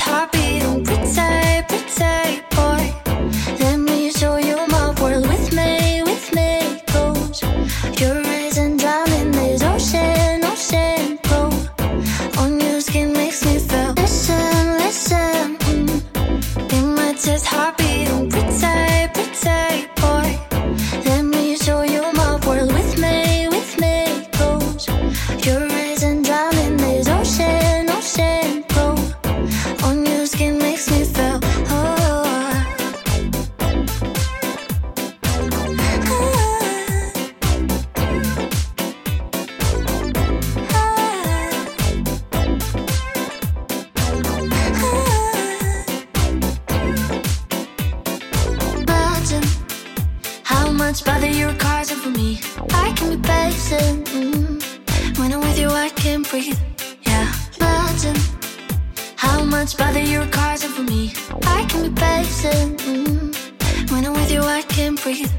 is. Much bother your cars are for me. I can be patient. mm. When I'm with you, I can't breathe. Yeah. Imagine how much bother your cars are for me. I can be patient. mm. When I'm with you, I can't breathe.